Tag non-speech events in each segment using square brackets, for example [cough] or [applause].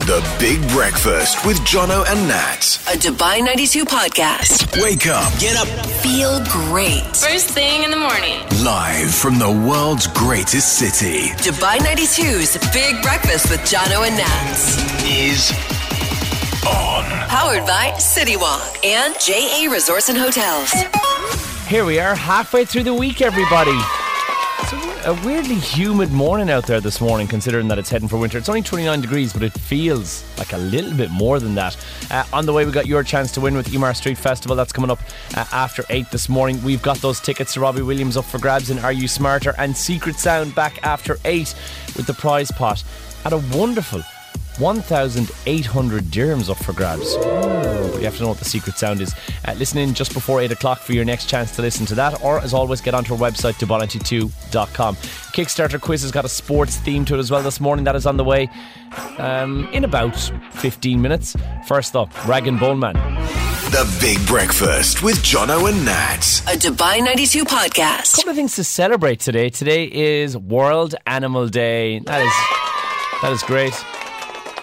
The Big Breakfast with Jono and Nat. A Dubai 92 podcast. Wake up, get up. Feel great. First thing in the morning. Live from the world's greatest city Dubai 92's Big Breakfast with Jono and Nats. is on. Powered by City Walk and JA Resorts and Hotels. Here we are, halfway through the week, everybody. A weirdly humid morning out there this morning, considering that it's heading for winter. It's only 29 degrees, but it feels like a little bit more than that. Uh, on the way, we got your chance to win with Emaar Street Festival. That's coming up uh, after 8 this morning. We've got those tickets to Robbie Williams up for grabs in Are You Smarter? And Secret Sound back after 8 with the prize pot at a wonderful 1,800 dirhams up for grabs. Oh, but you have to know what the secret sound is. Uh, listen in just before 8 o'clock for your next chance to listen to that, or as always, get onto our website, dubai92.com. Kickstarter quiz has got a sports theme to it as well this morning. That is on the way um, in about 15 minutes. First up, Rag and Bone Man. The Big Breakfast with Jono and Nat. A Dubai 92 podcast. A couple of things to celebrate today. Today is World Animal Day. That is that is great.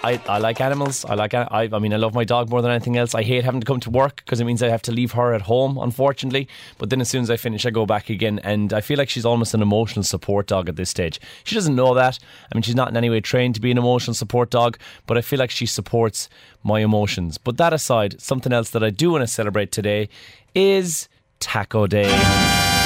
I, I like animals. I like I, I mean I love my dog more than anything else. I hate having to come to work because it means I have to leave her at home, unfortunately. But then as soon as I finish, I go back again, and I feel like she's almost an emotional support dog at this stage. She doesn't know that. I mean, she's not in any way trained to be an emotional support dog, but I feel like she supports my emotions. But that aside, something else that I do want to celebrate today is Taco Day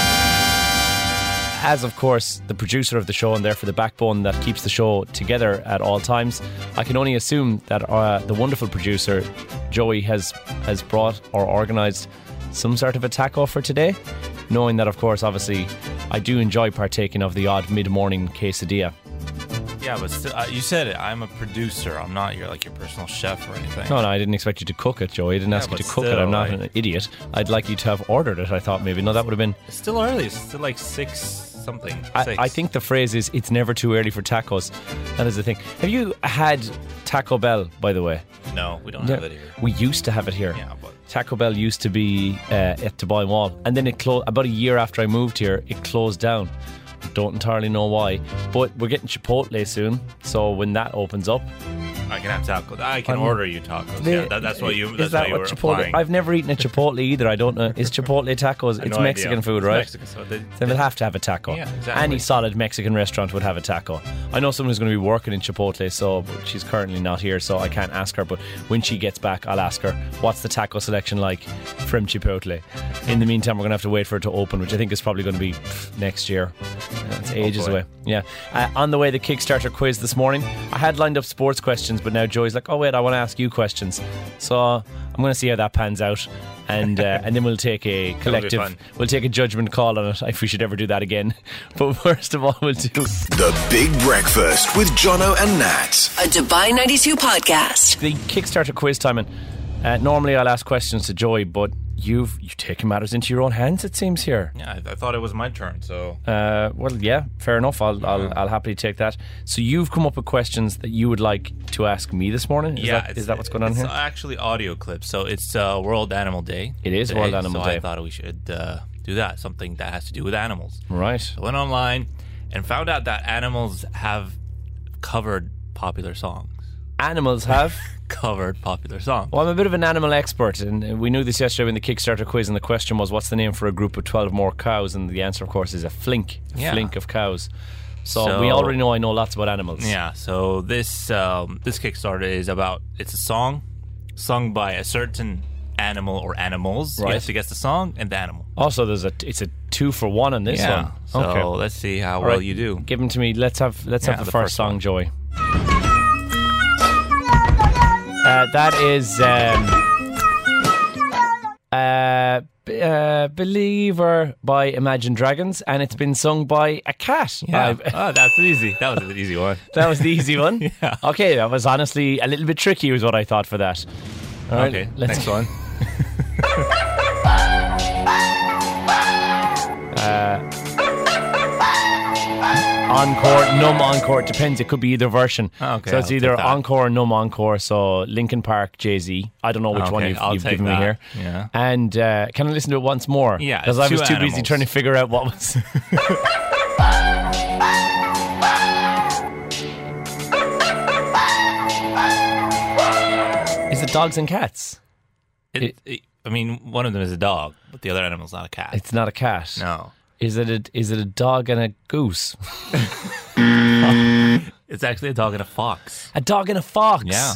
as of course the producer of the show and therefore the backbone that keeps the show together at all times, I can only assume that uh, the wonderful producer Joey has has brought or organised some sort of a taco for today. Knowing that, of course, obviously, I do enjoy partaking of the odd mid-morning quesadilla. Yeah, but still, uh, you said it. I'm a producer. I'm not your like your personal chef or anything. No, no, I didn't expect you to cook it, Joey. I didn't Yeah, ask you to cook it. I'm not like- an idiot. I'd like you to have ordered it. I thought maybe. No, that would have been. It's still early. It's still like six something. I, I think the phrase is "It's never too early for tacos." That is the thing. Have you had Taco Bell, by the way? no, we don't have it here. We used to have it here. Yeah, but Taco Bell used to be uh, at Dubai Mall, and then it closed. About a year after I moved here, it closed down. Don't entirely know why, but we're getting Chipotle soon. So when that opens up, I can have tacos. I can I'm- order you tacos. yeah, that, that's what you. Is That's that what Chipotle? applying. I've never eaten a Chipotle either. I don't know. Is Chipotle tacos? [laughs] It's no Mexican idea. food, It's right? Mexican, so they- Then we'll have to have a taco. Yeah, exactly. Any solid Mexican restaurant would have a taco. I know someone who's going to be working in Chipotle, so but she's currently not here, so I can't ask her. But when she gets back, I'll ask her what's the taco selection like from Chipotle. In the meantime, we're going to have to wait for it to open, which I think is probably going to be next year. It's ages Hopefully. away. Yeah. Uh, on the way, the Kickstarter quiz this morning. I had lined up sports questions, but now Joy's like, "Oh wait, I want to ask you questions." So I'm going to see how that pans out, and uh, and then we'll take a collective, we'll take a judgment call on it if we should ever do that again. [laughs] But first of all, we'll do The Big Breakfast with Jono and Nat. A Dubai 92 podcast. the Kickstarter quiz timing. Uh, normally, I'll ask questions to Joy, but you've you've taken matters into your own hands. It seems here. yeah, I, I thought it was my turn. So Uh, well, yeah, fair enough. I'll, I'll I'll happily take that. So you've come up with questions that you would like to ask me this morning. Is yeah, that, is that what's going on it's here? actually audio clips. So it's uh, World Animal Day. It is World Animal so Day. I thought we should uh, do that. Something that has to do with animals. right. I went online and found out that animals have covered popular songs. Animals have. [laughs] Covered popular songs. Well, I'm a bit of an animal expert, and we knew this yesterday in the Kickstarter quiz. And the question was, "What's the name for a group of 12 more cows?" And the answer, of course, is a flink. A Yeah. flink of cows. So, So- we already know I know lots about animals. Yeah, so this um, this Kickstarter is about it's a song sung by a certain animal or animals. You Right. have to guess the song and the animal. Also, there's a it's a two for one on this yeah. one. So okay. let's see how All well right. you do. Give them to me. Let's have let's Yeah, have the, the first, first song, one. Joey. Uh, that is um, uh, B- uh, Believer by Imagine Dragons, and it's been sung by a cat. Yeah. Uh, [laughs] oh, that's easy. That was an easy one. that was the easy one. [laughs] Yeah. Okay, that was honestly a little bit tricky, was what I thought for that. All right, okay, let's- next one. [laughs] Encore, Numb encore. It depends. It could be either version. Okay, so it's I'll either encore or Numb encore. So Linkin Park, Jay Z. I don't know which one you've, you've given me here. Yeah. And uh, can I listen to it once more? Yeah, Because I was too busy trying to figure out what was. [laughs] Is it dogs and cats? It, it- I mean, one of them is a dog, but the other animal's not a cat. It's not a cat. no. Is it a is it a dog and a goose? [laughs] It's actually a dog and a fox. A dog and a fox. Yeah.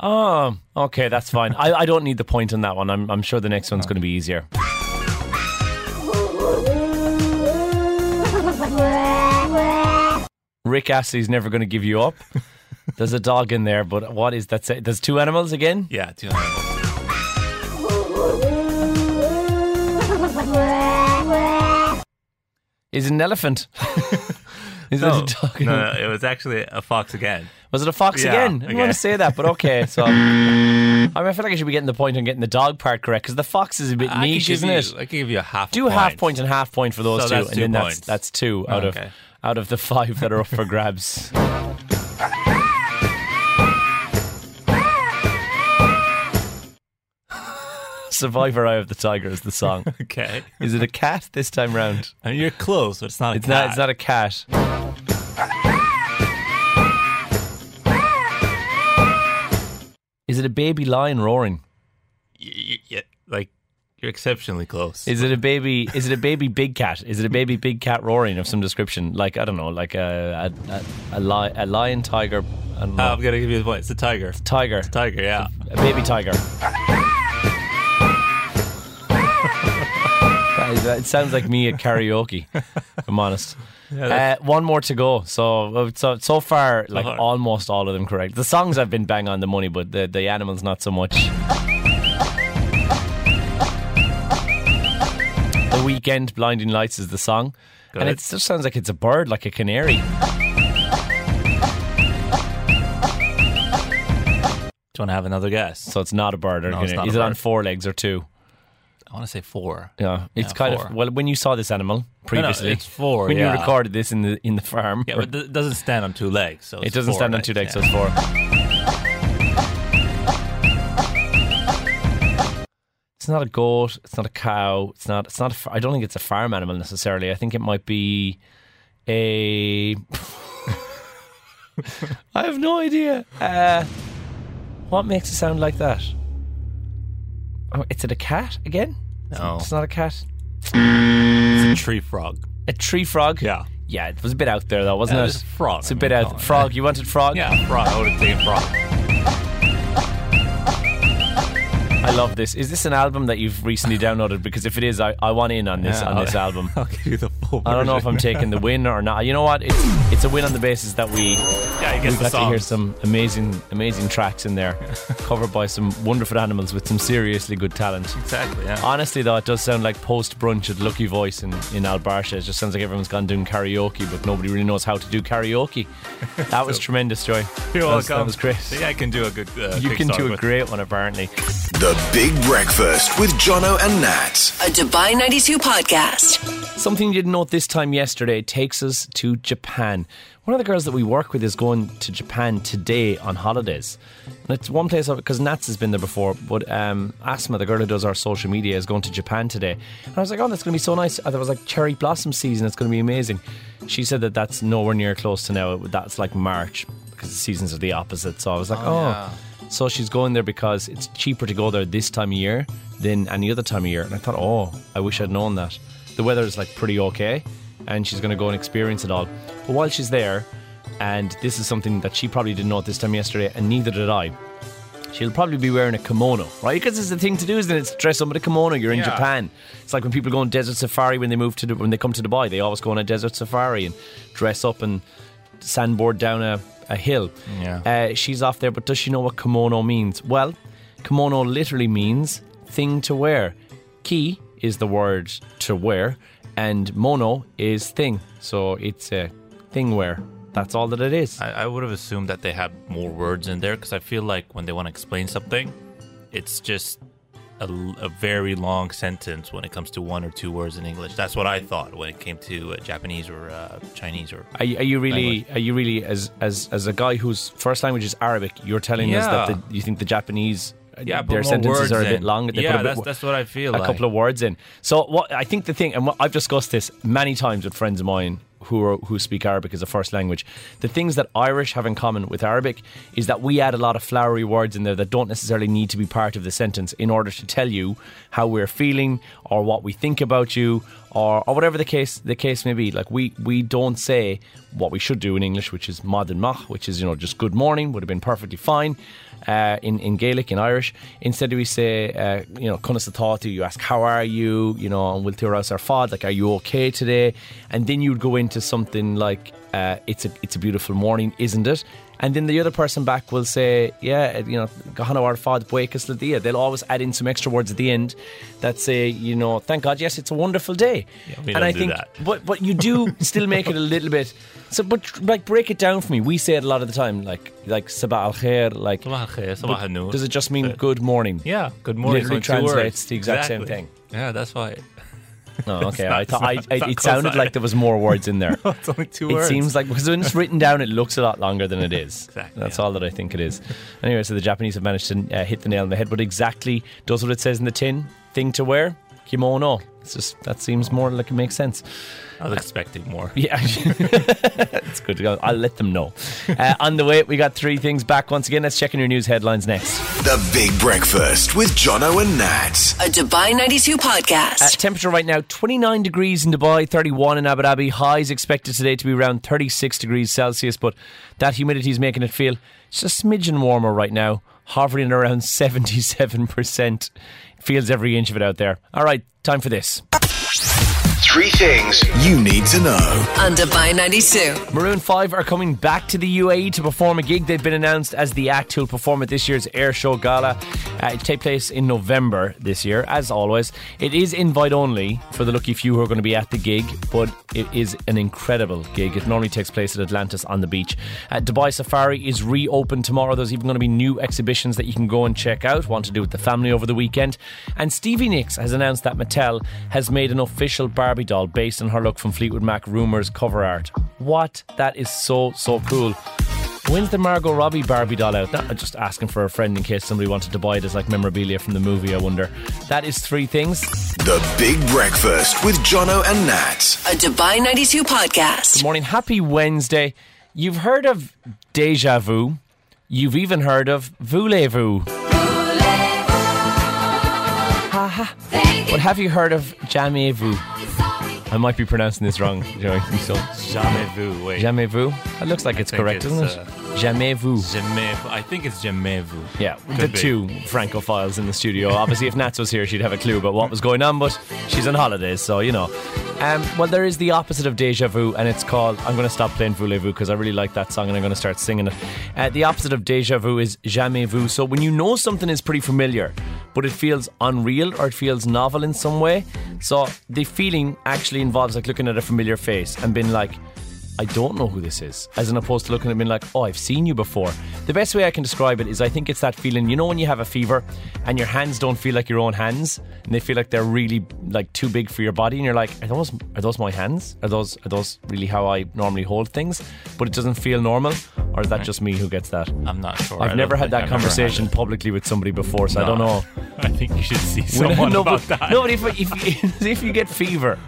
Oh, okay, that's fine. I, I don't need the point on that one. I'm I'm sure the next one's going to be easier. Rick Astley's never going to give you up. There's a dog in there, but what is that? say- There's two animals again. Yeah, two animals. Is it an elephant? [laughs] is No, it a dog? no, no, it was actually a fox again. Was it a fox Yeah, again? I didn't okay. want to say that, but okay. So [laughs] I, mean, I feel like I should be getting the point on getting the dog part correct because the fox is a bit I niche, isn't you- it? I can give you a half. Point. Do a half point and half point for those So two, and two then that's points. that's two out of Okay. out of the five that are up for grabs. [laughs] Survivor Eye of the Tiger is the song. [laughs] Okay. Is it a cat this time round? I mean, you're close, but it's not a It's cat. not. It's not a cat. Is it a baby lion roaring? Y- y- y- like you're exceptionally close. Is it a baby? Is it a baby big cat? Is it a baby big cat roaring of some description? Like I don't know, like a a a, a, li- a lion, tiger, I don't oh, know, Oh, I'm gonna give you the point. It's a tiger. tiger, Tiger, yeah. a baby tiger. It sounds like me at karaoke. if I'm honest. Uh, one more to go. So, uh, so so far, like far. almost all of them correct. The songs I've been bang on the money, but the the animals not so much. The Weeknd, blinding lights is the song, and it just sounds like it's a bird, like a canary. Do you want to have another guess? So it's not a bird or No, it's canary. not Is it on four legs or two? I want to say four. Yeah, it's Yeah, kind four. of well. When you saw this animal No, no, previously, it's four. when yeah. you recorded this in the in the farm, Yeah, but it doesn't stand on two legs. So it doesn't stand on two legs, legs, so it's four. It's not a goat. It's not a cow. It's not. It's not. A, I don't think it's a farm animal necessarily. I think it might be a. [laughs] I have no idea. Uh, what makes it sound like that? Oh, is it a cat again? No, It's not a cat. it's a tree frog. A tree frog. Yeah. Yeah, it was a bit out there though, wasn't Yeah, it? it's a frog, It's a I bit mean, out. come on. Frog. You wanted frog? Yeah, frog. I would have taken frog. I love this. Is this an album that you've recently downloaded? Because if it is, I, I want in on this Yeah, on I'll- this album. [laughs] I'll give you the full. I don't know if I'm taking the win or not. You know what? It's it's a win on the basis that we Yeah, I guess we the got to hear some amazing amazing tracks in there, [laughs] covered by some wonderful animals with some seriously good talent. Exactly. Yeah. Honestly, though, it does sound like post brunch at Lucky Voice in, in Alberta. It just sounds like everyone's gone doing karaoke, but nobody really knows how to do karaoke. [laughs] That was tremendous, Joy. You're that was, welcome. that was great. I I can do a good. Uh, You can do a with- great one, apparently. The Big Breakfast with Jono and Nat. A Dubai 92 podcast. Something you didn't know this time yesterday takes us to Japan. One of the girls that we work with is going to Japan today on holidays. And it's one place because Nats has been there before, but um, Asma, the girl who does our social media, is going to Japan today. And I was like, oh, that's going to be so nice. I thought it was like cherry blossom season. It's going to be amazing. She said that that's nowhere near close to now. That's like March because the seasons are the opposite. So I was like, oh. yeah. So she's going there because it's cheaper to go there this time of year than any other time of year. And I thought, oh, I wish I'd known that. The weather is like pretty okay, and she's going to go and experience it all. But while she's there, and this is something that she probably didn't know at this time yesterday, and neither did I. She'll probably be wearing a kimono, right? Because it's the thing to do, isn't it? It's dress up in a kimono. You're in Yeah. Japan. It's like when people go on desert safari when they move to the, when they come to Dubai, they always go on a desert safari and dress up and sandboard down a, a hill. Yeah. Uh, she's off there, but does she know what kimono means? Well, kimono literally means thing to wear. Ki is the word to wear, and mono is thing. So it's a thing wear. That's all that it is. I, I would have assumed that they had more words in there because I feel like when they want to explain something, it's just a very long sentence when it comes to one or two words in English. That's what I thought when it came to uh, Japanese or uh, Chinese or. Are you, are you really? Are you really as as as a guy whose first language is Arabic? You're telling us that the, you think the Japanese, Yeah, their sentences are a bit in. long. They yeah, put a, bit, that's that's what I feel. a like. couple of words in. So what I think the thing, and what, I've discussed this many times with friends of mine who are, who speak Arabic as a first language. The things that Irish have in common with Arabic is that we add a lot of flowery words in there that don't necessarily need to be part of the sentence in order to tell you how we're feeling or what we think about you or, or whatever the case the case may be. Like we we don't say what we should do in English, which is Modern Mach, which is you know just good morning would have been perfectly fine. Uh, in, in Gaelic, in Irish. Instead, we say, uh, you know, Conas atá tú, you ask, how are you? You know, and we'll tell us our fad, like, are you okay today? And then you'd go into something like, uh, it's a it's a beautiful morning, isn't it? And then the other person back will say, yeah, you know, Gahana ar fad buekas dia. They'll always add in some extra words at the end that say, you know, thank God, yes, it's a wonderful day. Yeah, we and don't I do think, that. but but you do [laughs] still make it a little bit. So, but like, break it down for me. We say it a lot of the time, like like sabah al khair, like. Sabah al khair, sabah al noor. Does it just mean good morning? Yeah, good morning. Literally It's translates the exact same thing. Yeah, that's why. [laughs] Oh, okay. I thought I, I, it sounded like there was more words in there. [laughs] it's only two It words. seems like because when it's [laughs] written down, it looks a lot longer than it is. Exactly, That's yeah. all that I think it is. Anyway, so the Japanese have managed to uh, hit the nail on the head, but exactly does what it says in the tin. Thing to wear, kimono. It's just that seems more like it makes sense. I was expecting more. [laughs] Yeah, [laughs] it's good to go. I'll let them know. Uh, on the way, we got three things back once again. Let's check in your news headlines next. The Big Breakfast with Jono and Nat. A Dubai 92 podcast. Uh, temperature right now 29 degrees in Dubai, 31 in Abu Dhabi. Highs expected today to be around 36 degrees Celsius, but that humidity is making it feel just a smidgen warmer right now, hovering at around [laughs] 77%. Feels every inch of it out there. All right, time for this. Three things you need to know. on Dubai 92. Maroon 5 are coming back to the UAE to perform a gig. They've been announced as the act who'll perform at this year's Air Show Gala. Uh, it take place in November this year, as always. It is invite only for the lucky few who are going to be at the gig, but it is an incredible gig. It normally takes place at Atlantis on the beach. Uh, Dubai Safari is reopened tomorrow. There's even going to be new exhibitions that you can go and check out. Want to do with the family over the weekend. And Stevie Nicks has announced that Mattel has made an official Barbie doll based on her look from Fleetwood Mac Rumours cover art. What? That is so, so cool. When's the Margot Robbie Barbie doll out? Not just asking for a friend in case somebody wanted to buy it as like memorabilia from the movie, I wonder. That is three things. The Big Breakfast with Jono and Nat. A Dubai 92 podcast. Good morning. Happy Wednesday. You've heard of deja vu. You've even heard of voulez-vous. Ha-ha. But have you heard of jamais-vous? I might be pronouncing this wrong. [laughs] Joey, So, Jamais vu. Wait. jamais-vous? That looks like it's think correct, doesn't uh, it? Jamais-vous. Jamais vu. I think it's jamais vu. Yeah, Could the be. two Francophiles in the studio. Obviously, if Nats was here, she'd have a clue about what was going on, but she's on holidays, so you know. Um, well, there is the opposite of deja vu, and it's called. I'm going to stop playing Voulez-Vous because I really like that song, and I'm going to start singing it. Uh, the opposite of deja vu is jamais vu. So when you know something is pretty familiar, but it feels unreal or it feels novel in some way. So the feeling actually involves like looking at a familiar face and being like. I don't know who this is, as in opposed to looking at me like, oh, I've seen you before. The best way I can describe it is I think it's that feeling, you know, when you have a fever and your hands don't feel like your own hands and they feel like they're really like too big for your body, and you're like, are those are those my hands? Are those are those really how I normally hold things? But it doesn't feel normal, or is that just me who gets that? I'm not sure. I've I never had that I've conversation had publicly with somebody before, so I don't know. [laughs] I think you should see someone no, about but, that. no, but if, if, [laughs] if you get fever,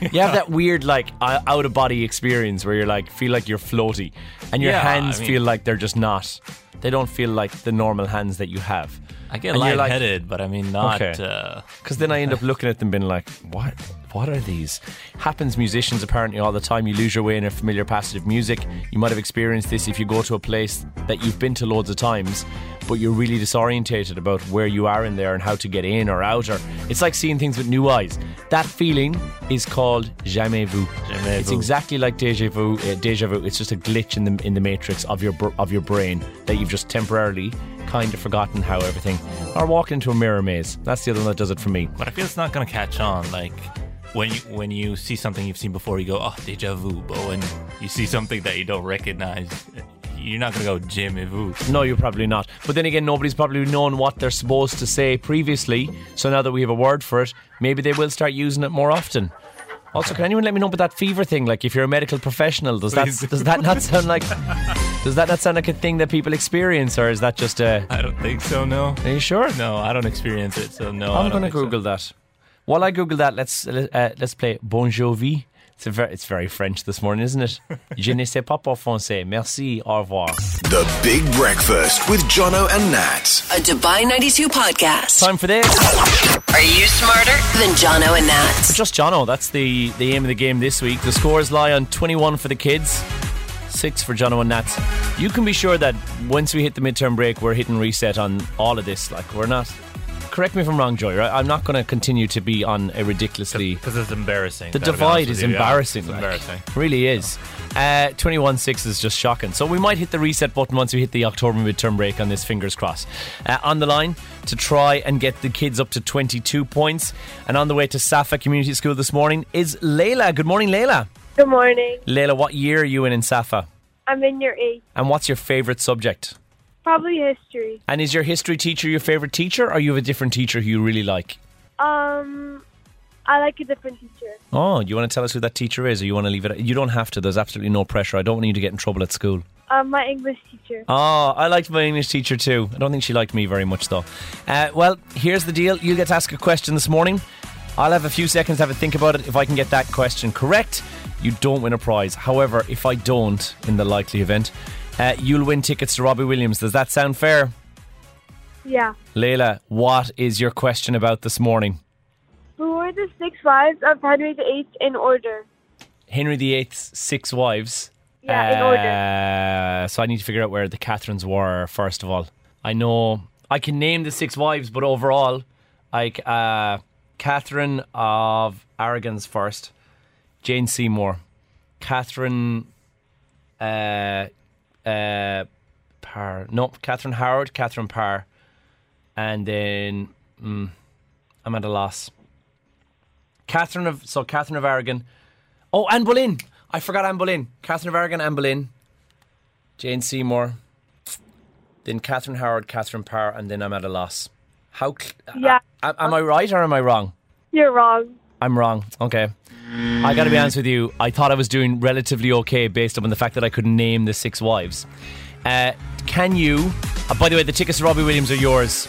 you have that weird like out of body experience where you're like feel like you're floaty, and your Yeah, hands I mean- feel like they're just not. They don't feel like the normal hands that you have. I get And you're like- lightheaded, but I mean not. Okay. Uh, Because then I end up [laughs] looking at them, being like, "What? What are these?" Happens musicians apparently all the time. You lose your way in a familiar passage of music. You might have experienced this if you go to a place that you've been to loads of times, but you're really disorientated about where you are in there and how to get in or out. Or it's like seeing things with new eyes. That feeling is called jamais vu. Jamais it's vu. exactly like deja vu. Uh, deja vu. It's just a glitch in the in the matrix of your br- of your brain that you've just temporarily kind of forgotten how everything. Or walking into a mirror maze. That's the other one that does it for me. but I feel it's not gonna catch on. Like when you when you see something you've seen before, you go, "Oh, deja vu." But when you see something that you don't recognize, [laughs] you're not gonna go jamais vu. No, you're probably not. But then again, nobody's probably known what they're supposed to say previously. So now that we have a word for it, maybe they will start using it more often. Also, can anyone let me know about that fever thing? Like, if you're a medical professional, does that Please. does that not sound like does that not sound like a thing that people experience, or is that just a? I don't think so. No, Are you sure? no, I don't experience it. So no, I'm going to think so. Google that. While I Google that, let's uh, let's play Bon Jovi It's, very, it's very French this morning, isn't it? [laughs] Je ne sais pas pour français. Merci, au revoir. The Big Breakfast with Jono and Nat. A Dubai 92 podcast. Time for this. Are you smarter than Jono and Nat? Just Jono, that's the, the aim of the game this week. The scores lie on 21 for the kids, 6 for Jono and Nats. You can be sure that once we hit the midterm break, we're hitting reset on all of this. Like, we're not. Correct me if I'm wrong, Joy, right? I'm not going to continue to be on a ridiculously. Because it's embarrassing. The divide is with you, yeah. embarrassing. It's like. embarrassing. Really is. Uh, 21 6 is just shocking. So we might hit the reset button once we hit the October midterm break on this, fingers crossed. Uh, on the line to try and get the kids up to 22 points. And on the way to Safa Community School this morning is Layla. Good morning, Layla. Good morning. Layla, what year are you in in Safa? I'm in year eight. And what's your favourite subject? Probably history. And is your history teacher your favourite teacher, or you have a different teacher who you really like? Um, I like a different teacher. Oh, you want to tell us who that teacher is, or you want to leave it? You don't have to. There's absolutely no pressure. I don't want you to get in trouble at school. Um, my English teacher. Oh, I liked my English teacher too. I don't think she liked me very much though. Uh, well, here's the deal. You get to ask a question this morning. I'll have a few seconds to have a think about it. If I can get that question correct, you don't win a prize. However, if I don't, in the likely event, uh, you'll win tickets to Robbie Williams. Does that sound fair? Yeah. Layla, what is your question about this morning? Who were the six wives of Henry VIII in order? Henry VIII's six wives. Yeah, in order. Uh, so I need to figure out where the Catherines were first of all. I know I can name the six wives, but overall, like uh, Catherine of Aragon's first, Jane Seymour, Catherine, uh, uh, Parr. No, Catherine Howard, Catherine Parr, and then mm, I'm at a loss. Catherine of so Catherine of Aragon. Oh, Anne Boleyn. I forgot Anne Boleyn. Catherine of Aragon, Anne Boleyn. Jane Seymour. Then Catherine Howard, Catherine Parr, and then I'm at a loss. How? Cl- Yeah. a- am I right or am I wrong? You're wrong. I'm wrong. Okay. I got to be honest with you. I thought I was doing relatively okay based on the fact that I could name the six wives. Uh, can you? Uh, by the way, the tickets to Robbie Williams are yours.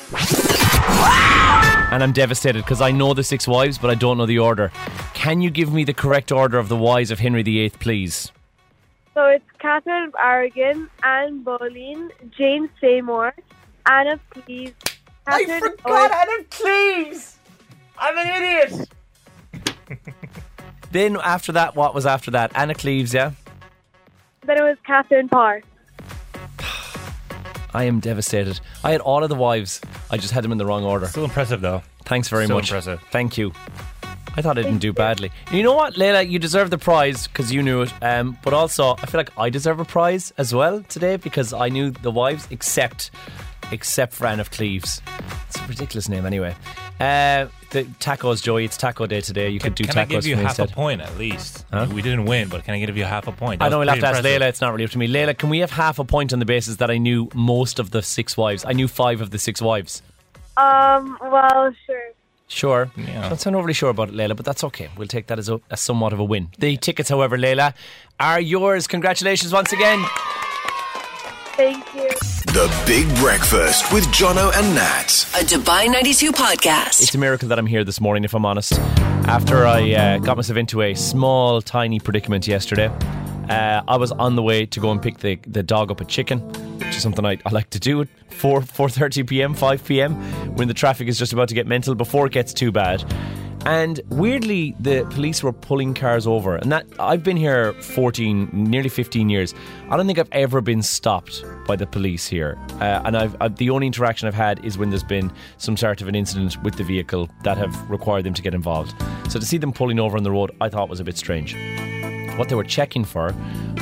And I'm devastated because I know the six wives, but I don't know the order. Can you give me the correct order of the wives of Henry VIII, please? So it's Catherine of Aragon, Anne Boleyn, Jane Seymour, Anne of Cleves. Catherine Howard- Anne of Cleves. I'm an idiot. [laughs] then after that, what was after that? Anna Cleves, yeah. Then it was Catherine Parr. [sighs] I am devastated. I had all of the wives. I just had them in the wrong order. Still impressive, though. Thanks very So much. impressive. Thank you. I thought I didn't do badly. You know what, Layla? You deserve the prize because you knew it. Um, but also, I feel like I deserve a prize as well today because I knew the wives, except except for Anne of Cleves. It's a ridiculous name, anyway. Uh, the tacos, Joey. It's taco day today. You Can, could do can tacos I give you for me half instead. a point at least? Huh? We didn't win, but can I give you half a point? That I know was we'll have to ask. Layla. It's not really up to me. Layla, can we have half a point on the basis that I knew most of the six wives? I knew five of the six wives. Um, well, sure. Sure. Yeah. Don't sound overly sure about it, Layla, but that's okay. We'll take that as, a, as somewhat of a win. The tickets, however, Layla, are yours. Congratulations once again. Thank you. The Big Breakfast with Jono and Nat. A Dubai 92 podcast. It's a miracle that I'm here this morning, if I'm honest. After I uh, got myself into a small, tiny predicament yesterday, uh, I was on the way to go and pick the, the dog up a chicken, which is something I, I like to do at 4 4:30 p.m., 5 p.m. when the traffic is just about to get mental before it gets too bad. And weirdly, the police were pulling cars over, and that I've been here 14, nearly 15 years. I don't think I've ever been stopped by the police here, uh, and I've uh, the only interaction I've had is when there's been some sort of an incident with the vehicle that have required them to get involved. So to see them pulling over on the road, I thought was a bit strange. What they were checking for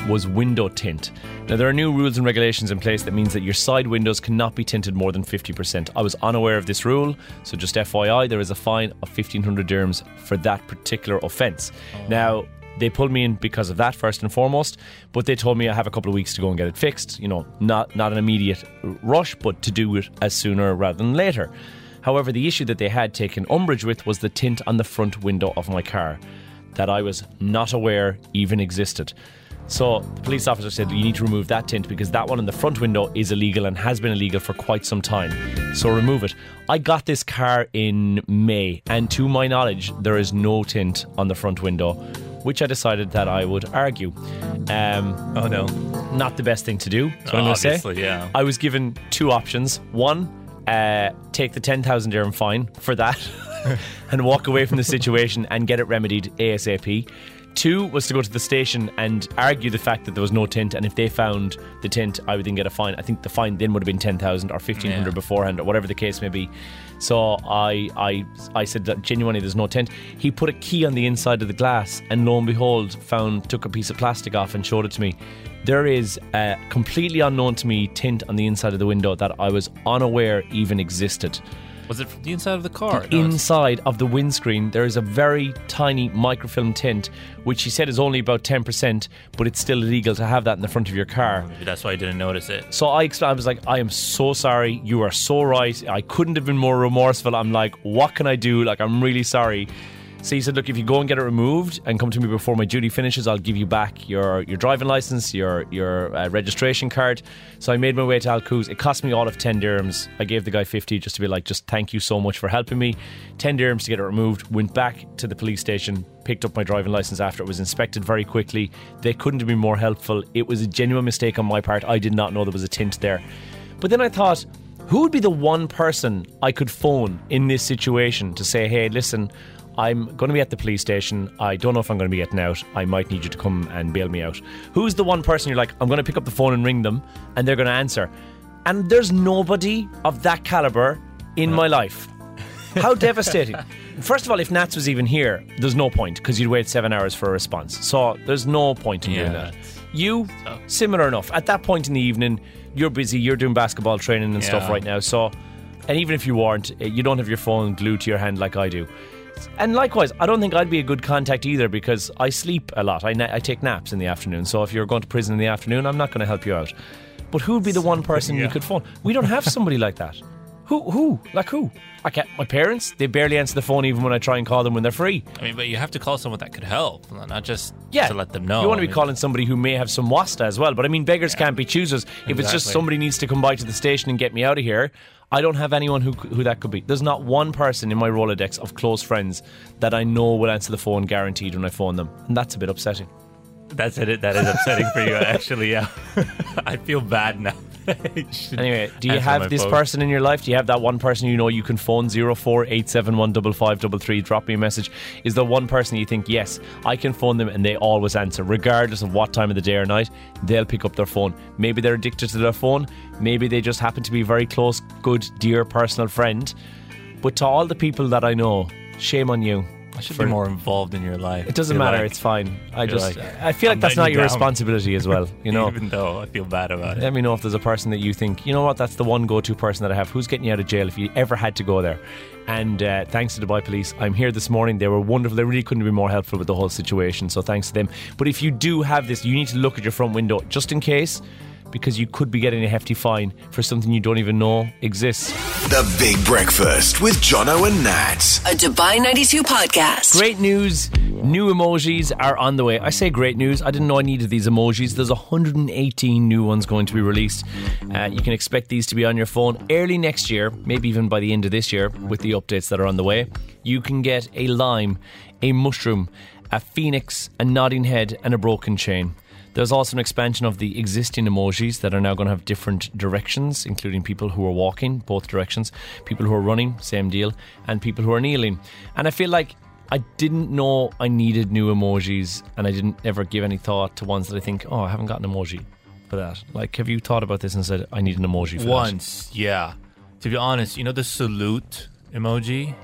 was window tint. Now, there are new rules and regulations in place that means that your side windows cannot be tinted more than 50%. I was unaware of this rule, so just FYI, there is a fine of 1500 dirhams for that particular offence. Now, they pulled me in because of that first and foremost, but they told me I have a couple of weeks to go and get it fixed. You know, not not an immediate rush, but to do it as sooner rather than later. However, the issue that they had taken umbrage with was the tint on the front window of my car that I was not aware even existed. So the police officer said you need to remove that tint because that one in the front window is illegal and has been illegal for quite some time. So remove it. I got this car in May, and to my knowledge, there is no tint on the front window which I decided that I would argue. Um, Oh no. not the best thing to do. What I'm going to say. Yeah. I was given two options. One, uh, take the 10,000 dirham fine for that [laughs] [laughs] and walk away from the situation and get it remedied ASAP. Two was to go to the station and argue the fact that there was no tint, and if they found the tint, I would then get a fine. I think the fine then would have been ten thousand or fifteen hundred Yeah. beforehand, or whatever the case may be. So I, I, I said that genuinely, there's no tint. He put a key on the inside of the glass, and lo and behold, found took a piece of plastic off and showed it to me. There is a completely unknown to me tint on the inside of the window that I was unaware even existed. Was it from the inside of the car? No, it's- Inside of the windscreen, there is a very tiny microfilm tint, which he said is only about 10%, but it's still illegal to have that in the front of your car. Maybe that's why I didn't notice it. So I, I was like, I am so sorry. You are so right. I couldn't have been more remorseful. I'm like, what can I do? Like, I'm really sorry. So he said, look, if you go and get it removed and come to me before my duty finishes, I'll give you back your, your driving license, your your uh, registration card. So I made my way to Al Quoz. It cost me all of 10 dirhams. I gave the guy 50 just to be like, just thank you so much for helping me. 10 dirhams to get it removed. Went back to the police station, picked up my driving license after it was inspected very quickly. They couldn't have been more helpful. It was a genuine mistake on my part. I did not know there was a tint there. But then I thought, who would be the one person I could phone in this situation to say, hey, listen, I'm going to be at the police station. I don't know if I'm going to be getting out. I might need you to come and bail me out. Who's the one person you're like, I'm going to pick up the phone and ring them, and they're going to answer? And there's nobody of that caliber in my life. How [laughs] devastating. First of all, if Nats was even here, there's no point because you'd wait seven hours for a response. So there's no point in doing Yeah, that. You, similar enough. At that point in the evening, you're busy, you're doing basketball training and stuff Yeah. right now. So, and even if you weren't, eh, you don't have your phone glued to your hand like I do. And likewise, I don't think I'd be a good contact either because I sleep a lot. I, na- I take naps in the afternoon. So if you're going to prison in the afternoon, I'm not going to help you out. But who'd be the one [laughs] person you could phone? We don't have somebody like that. Who? Who? Like who? I can't. My parents. They barely answer the phone even when I try and call them when they're free. I mean, but you have to call someone that could help, not just Yeah, to let them know. You want to I be mean, calling somebody who may have some wasta as well. But I mean, beggars can't be choosers. If it's just somebody needs to come by to the station and get me out of here, I don't have anyone who who that could be. There's not one person in my Rolodex of close friends that I know will answer the phone guaranteed when I phone them, and that's a bit upsetting. That's it. That is upsetting for you, [laughs] actually. Yeah, [laughs] I feel bad now. Anyway, do you have this phone. person in your life? Do you have that one person you know you can phone 0487155533? Drop me a message. Is there one person you think, yes, I can phone them and they always answer, regardless of what time of the day or night? They'll pick up their phone. Maybe they're addicted to their phone. Maybe they just happen to be a very close, good, dear personal friend. But to all the people that I know, shame on you. I should be more involved in your life. It doesn't matter. like- it's fine. I feel just, like I feel like I'm that's not your down. responsibility as well. You know, [laughs] even though I feel bad about it. let me know if there's a person that you think, you know what, that's the one go to person that I have. Who's getting you out of jail if you ever had to go there? And uh, thanks to Dubai Police, I'm here this morning. They were wonderful. They really couldn't be more helpful with the whole situation. So thanks to them. But if you do have this, you need to look at your front window just in case, because you could be getting a hefty fine for something you don't even know exists. The Big Breakfast with Jono and Nat. A Dubai 92 podcast. Great news. New emojis are on the way. I say great news. I didn't know I needed these emojis. There's 118 new ones going to be released. Uh, you can expect these to be on your phone early next year, maybe even by the end of this year, with the updates that are on the way. You can get a lime, a mushroom, a phoenix, a nodding head, and a broken chain. There's also an expansion of the existing emojis that are now going to have different directions, including people who are walking, both directions, people who are running, same deal, and people who are kneeling. And I feel like I didn't know I needed new emojis, and I didn't ever give any thought to ones that I think, oh, I haven't got an emoji for that. Like, have you thought about this and said, I need an emoji for that? Once, yeah. To be honest, you know the salute emoji.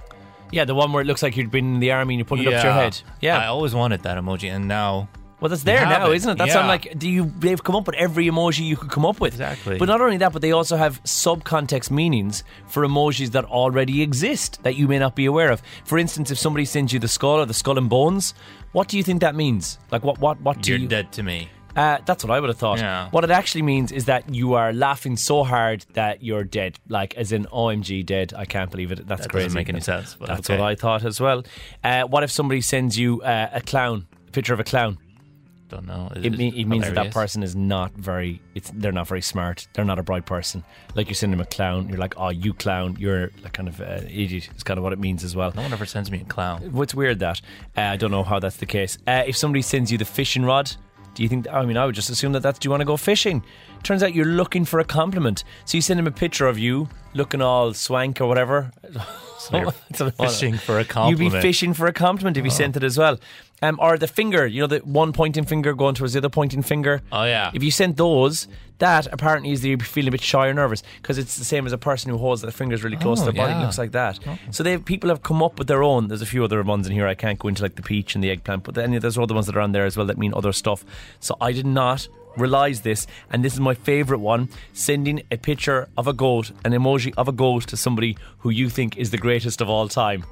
Yeah, the one where it looks like you'd been in the army and you put it up to your head. Yeah. I always wanted that emoji, and now Well, that's there now, isn't it? That's Yeah. like. Do you? They've come up with every emoji you could come up with. Exactly. But not only that, but they also have sub-context meanings for emojis that already exist that you may not be aware of. For instance, if somebody sends you the skull or the skull and bones, what do you think that means? Like, what? What? What do you're you? dead to me. Uh, that's what I would have thought. Yeah. What it actually means is that you are laughing so hard that you're dead. Like, as in, OMG, dead. I can't believe it. That's That crazy. doesn't make any sense, but that's okay. what I thought as well. Uh, what if somebody sends you uh, a clown, a picture of a clown? Don't know. It, mean, it means that that person is not very. It's they're not very smart. They're not a bright person. Like you're sending them a clown. You're like, oh, you clown. You're like kind of uh, idiot. It's kind of what it means as well. No one ever sends me a clown. What's weird that uh, I don't know how that's the case. Uh, if somebody sends you the fishing rod, do you think? I mean, I would just assume that that's. Do you want to go fishing? Turns out you're looking for a compliment. So you send him a picture of you looking all swank or whatever. [laughs] So fishing for a compliment. You'd be. Oh. fishing for a compliment if you sent it as well. Um, or the finger, you know, the one pointing finger going towards the other pointing finger. Oh, yeah. If you sent those, that apparently is that you're feeling a bit shy or nervous because it's the same as a person who holds their fingers really close Oh, to their body. It looks like that. So they people have come up with their own. There's a few other ones in here. I can't go into like the peach and the eggplant, but then there's other ones that are on there as well that mean other stuff. So I did not realize this, and this is my favorite one: sending a picture of a goat, an emoji of a goat, to somebody who you think is the greatest of all time.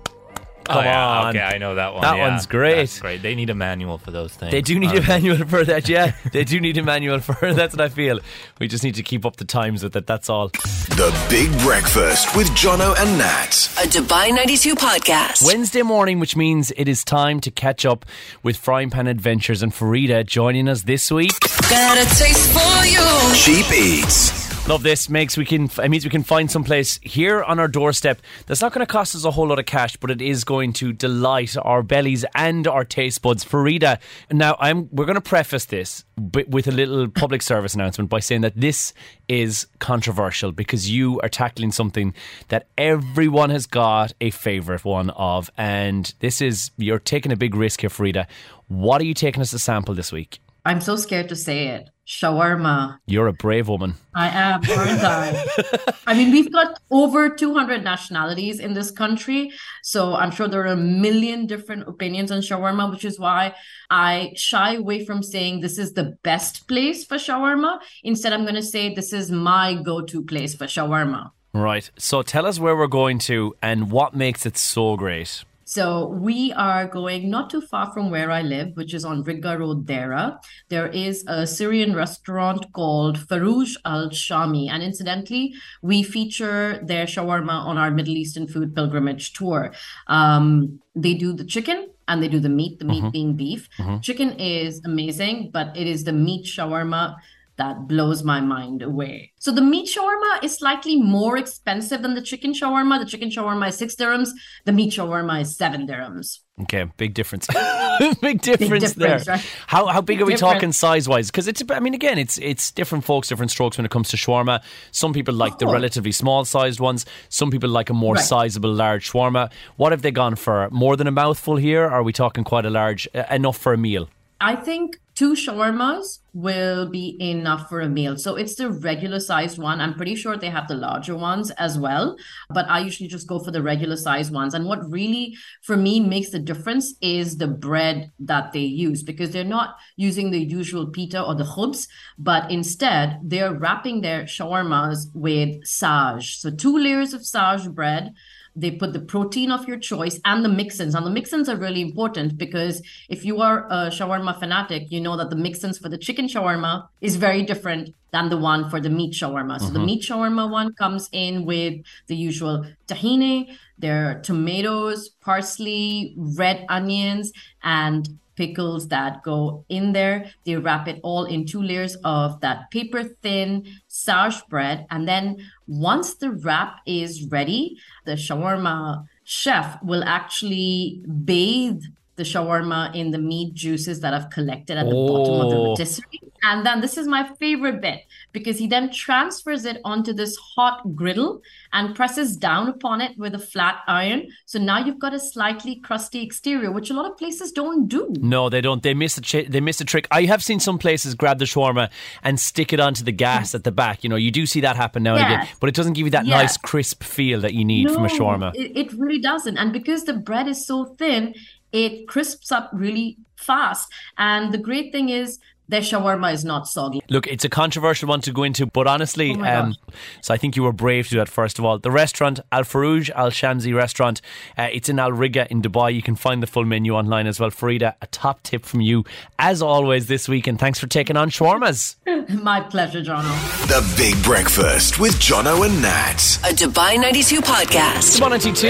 Oh, Come oh, yeah. on. Okay, I know that one. That yeah. one's great. That's great. They need a manual for those things. They do need a manual for that, yeah. [laughs] They do need a manual for [laughs] That's what I feel. We just need to keep up the times with it. That's all. The Big Breakfast with Jono and Nat. A Dubai 92 podcast. Wednesday morning, which means it is time to catch up with Frying Pan Adventures and Farida joining us this week. Got a taste for you. Cheap Eats. Love this. Makes we can it means we can find some place here on our doorstep that's not going to cost us a whole lot of cash, but it is going to delight our bellies and our taste buds. Farida, now I'm we're going to preface this with a little [coughs] public service announcement by saying that this is controversial because you are tackling something that everyone has got a favorite one of, and this is you're taking a big risk here, Farida. What are you taking us to sample this week? I'm so scared to say it. Shawarma. You're a brave woman. I am, aren't I? I mean, we've got over 200 nationalities in this country. So I'm sure there are a million different opinions on shawarma, which is why I shy away from saying this is the best place for shawarma. Instead, I'm going to say this is my go to place for shawarma. Right. So tell us where we're going to and what makes it so great. So we are going not too far from where I live, which is on Riga Road, Deira. There is a Syrian restaurant called Farouj Al Shami. And incidentally, we feature their shawarma on our Middle Eastern food pilgrimage tour. Um, they do the chicken and they do the meat, the meat being beef. Chicken is amazing, but it is the meat shawarma that blows my mind away. So the meat shawarma is slightly more expensive than the chicken shawarma. The chicken shawarma is six dirhams. The meat shawarma is seven dirhams. Okay, big difference. [laughs] [laughs] big difference, difference, there. right? How how big are we difference. talking size wise? Because it's I mean again it's it's different folks, different strokes when it comes to shawarma. Some people like the oh. relatively small sized ones. Some people like a more Right. sizable large shawarma. What have they gone for? More than a mouthful here? Are we talking quite a large enough for a meal? I think two shawarmas will be enough for a meal. So it's the regular sized one. I'm pretty sure they have the larger ones as well, but I usually just go for the regular sized ones. And what really, for me, makes the difference is the bread that they use because they're not using the usual pita or the khubz, but instead they're wrapping their shawarmas with saj. So two layers of saj bread. They put the protein of your choice and the mix-ins. And the mix-ins are really important because if you are a shawarma fanatic, you know that the mix-ins for the chicken shawarma is very different than the one for the meat shawarma. So the mm-hmm. meat shawarma one comes in with the usual tahini, there are tomatoes, parsley, red onions, and pickles that go in there. They wrap it all in two layers of that paper thin saj bread. And then once the wrap is ready, the shawarma chef will actually bathe the shawarma in the meat juices that I've collected at the bottom of the Oh. rotisserie. And then this is my favorite bit because he then transfers it onto this hot griddle and presses down upon it with a flat iron. So now you've got a slightly crusty exterior, which a lot of places don't do. No, they don't. They miss a ch- they miss a trick. I have seen some places grab the shawarma and stick it onto the gas at the back. You know, you do see that happen now and again, but it doesn't give you that Yeah. nice crisp feel that you need from a shawarma. It, it really doesn't. And because the bread is so thin, it crisps up really fast. And the great thing is, their shawarma is not soggy. Look, it's a controversial one to go into, but honestly, Oh um, so I think you were brave to do that first of all. The restaurant, Al Farouj Al Shamsi restaurant, uh, it's in Al Riga in Dubai. You can find the full menu online as well. Farida, a top tip from you, as always, this week, and thanks for taking on shawarmas. [laughs] My pleasure, Jono. The Big Breakfast with Jono and Nat. A Dubai 92 podcast. Dubai 92.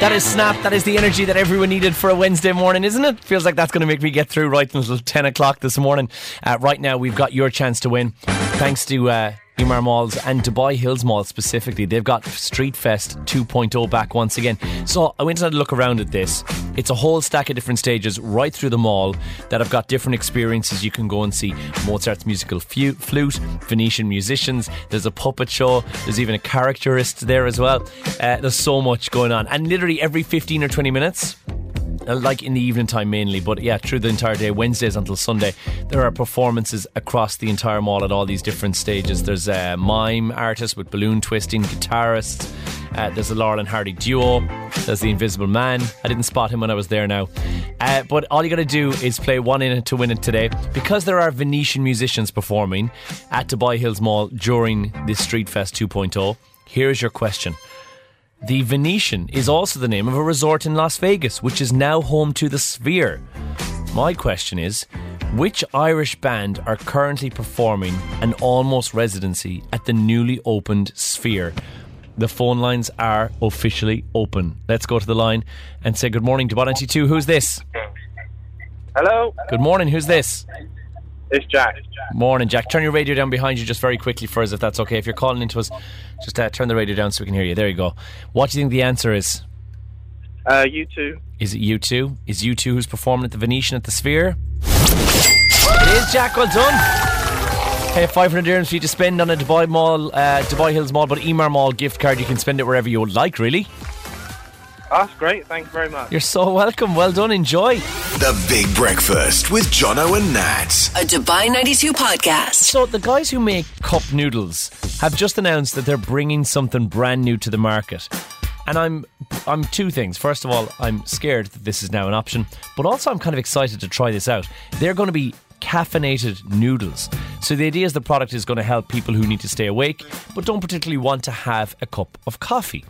That is snap. That is the energy that everyone needed for a Wednesday morning, isn't it? Feels like that's going to make me get through right until 10 o'clock this morning. Uh, right now, we've got your chance to win. Thanks to uh, Emaar Malls and Dubai Hills Mall specifically. They've got Street Fest 2.0 back once again. So I went and had a look around at this. It's a whole stack of different stages right through the mall that have got different experiences. You can go and see Mozart's musical flute, Venetian musicians. There's a puppet show. There's even a caricaturist there as well. Uh, there's so much going on. And literally every 15 or 20 minutes, like in the evening time mainly, but yeah, through the entire day, Wednesdays until Sunday, there are performances across the entire mall at all these different stages. There's a mime artist with balloon twisting, guitarists. Uh, there's a Laurel and Hardy duo. There's the Invisible Man. I didn't spot him when I was there now. Uh, but all you got to do is play one in it to win it today. Because there are Venetian musicians performing at Dubai Hills Mall during this Street Fest 2.0, here's your question. The Venetian is also the name of a resort in Las Vegas, which is now home to the Sphere. My question is which Irish band are currently performing an almost residency at the newly opened Sphere? The phone lines are officially open. Let's go to the line and say good morning to 192. Who's this? Hello, Good morning. Who's this? It's Jack. Morning, Jack. Turn your radio down behind you just very quickly for us, if that's okay. If you're calling into us, just uh, turn the radio down so we can hear you. There you go. What do you think the answer is? Uh, U2. Is it U2? Is U2 who's performing at the Venetian at the Sphere? It is Jack. Well done. Hey, 500 dirhams for you to spend on a Dubai Mall, uh, Dubai Hills Mall, but Emaar Mall gift card. You can spend it wherever you would like. Really, that's great. Thanks very much. you're so welcome. Well done. Enjoy. The Big Breakfast with Jono and Nat. A Dubai 92 podcast. So the guys who make cup noodles have just announced that they're bringing something brand new to the market. And I'm I'm two things. First of all, I'm scared that this is now an option, but also I'm kind of excited to try this out. They're going to be caffeinated noodles. So the idea is the product is going to help people who need to stay awake but don't particularly want to have a cup of coffee.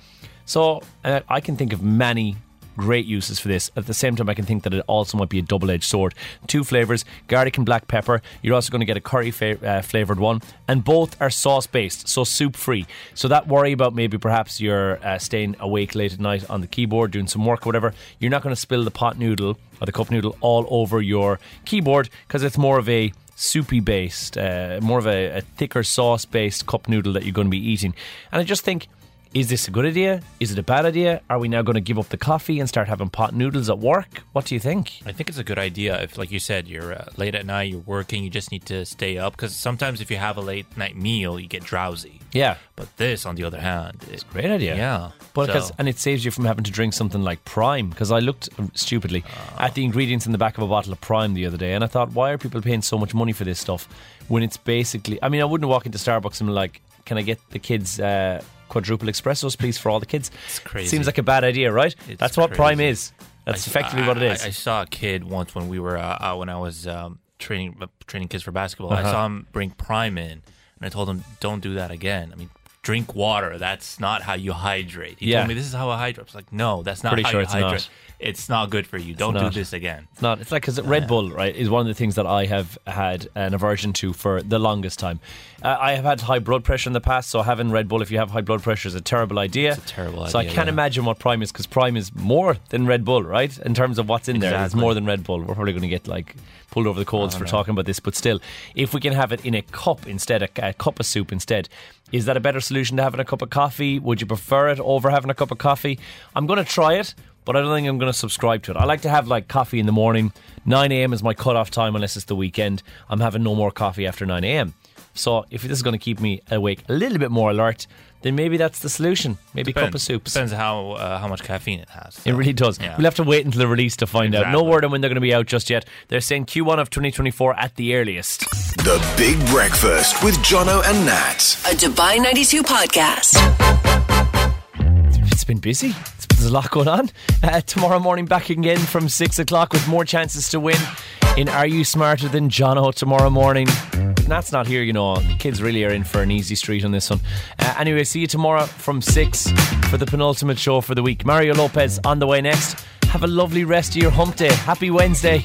So uh, I can think of many great uses for this. At the same time, I can think that it also might be a double edged sword. Two flavors garlic and black pepper. You're also going to get a curry fa- uh, flavored one, and both are sauce based, so soup free. So that worry about maybe perhaps you're uh, staying awake late at night on the keyboard doing some work or whatever, you're not going to spill the pot noodle or the cup noodle all over your keyboard because it's more of a soupy based, uh, more of a, a thicker sauce based cup noodle that you're going to be eating. And I just think is this a good idea? Is it a bad idea? Are we now going to give up the coffee and start having pot noodles at work? What do you think? I think it's a good idea if, like you said, you're uh, late at night, you're working, you just need to stay up because sometimes if you have a late night meal, you get drowsy. Yeah, But this, on the other hand, it's a great idea. Yeah. But So- 'cause- and it saves you from having to drink something like Prime because I looked uh, stupidly at the ingredients in the back of a bottle of Prime the other day and I thought, why are people paying so much money for this stuff when it's basically? I mean, I wouldn't walk into Starbucks and be like, "Can I get the kids?" Uh, Quadruple espressos, please, for all the kids. It's crazy. Seems like a bad idea, right? It's That's what Prime is. That's I- effectively I- what it is. I- I, saw a kid once when we were uh, out when I was um, training uh, training kids for basketball. Uh-huh. I saw him bring Prime in, and I told him, "Don't do that again." I mean, drink water. That's not how you hydrate. He Yeah. told me this is how I hydrate. I was like, "No, that's not Pretty how sure you it's hydrate. not. It's not good for you. Don't do this again." It's not. It's like because Red Bull, right, is one of the things that I have had an aversion to for the longest time. Uh, I have had high blood pressure in the past, so having Red Bull, if you have high blood pressure, is a terrible idea. It's a terrible So I can't yeah. imagine what Prime is because Prime is more than Red Bull, right? In terms of what's in there, it's more than Red Bull. We're probably going to get like pulled over the coals oh, for talking about this, but still, if we can have it in a cup instead, a, a cup of soup instead. Is that a better solution to having a cup of coffee? Would you prefer it over having a cup of coffee? I'm going to try it, but I don't think I'm going to subscribe to it. I like to have like coffee in the morning. 9 a.m. is my cutoff time unless it's the weekend. I'm having no more coffee after 9 a.m. So if this is going to keep me awake a little bit more alert, then maybe that's the solution. Maybe a cup of soup. Depends how uh, how much caffeine it has. It really does. Yeah. We'll have to wait until the release to find out. No Exactly. word on when they're going to be out just yet. They're saying Q1 of 2024 at the earliest. The Big Breakfast with Jono and Nat. A Dubai 92 podcast. It's been busy. It's, there's a lot going on. Uh, tomorrow morning, back again from 6 o'clock with more chances to win. in Are You Smarter Than Jono tomorrow morning. Nat's not here, you know. Kids really are in for an easy street on this one. Uh, anyway, see you tomorrow from 6 for the penultimate show for the week. Mario Lopez on the way next. Have a lovely rest of your hump day. Happy Wednesday.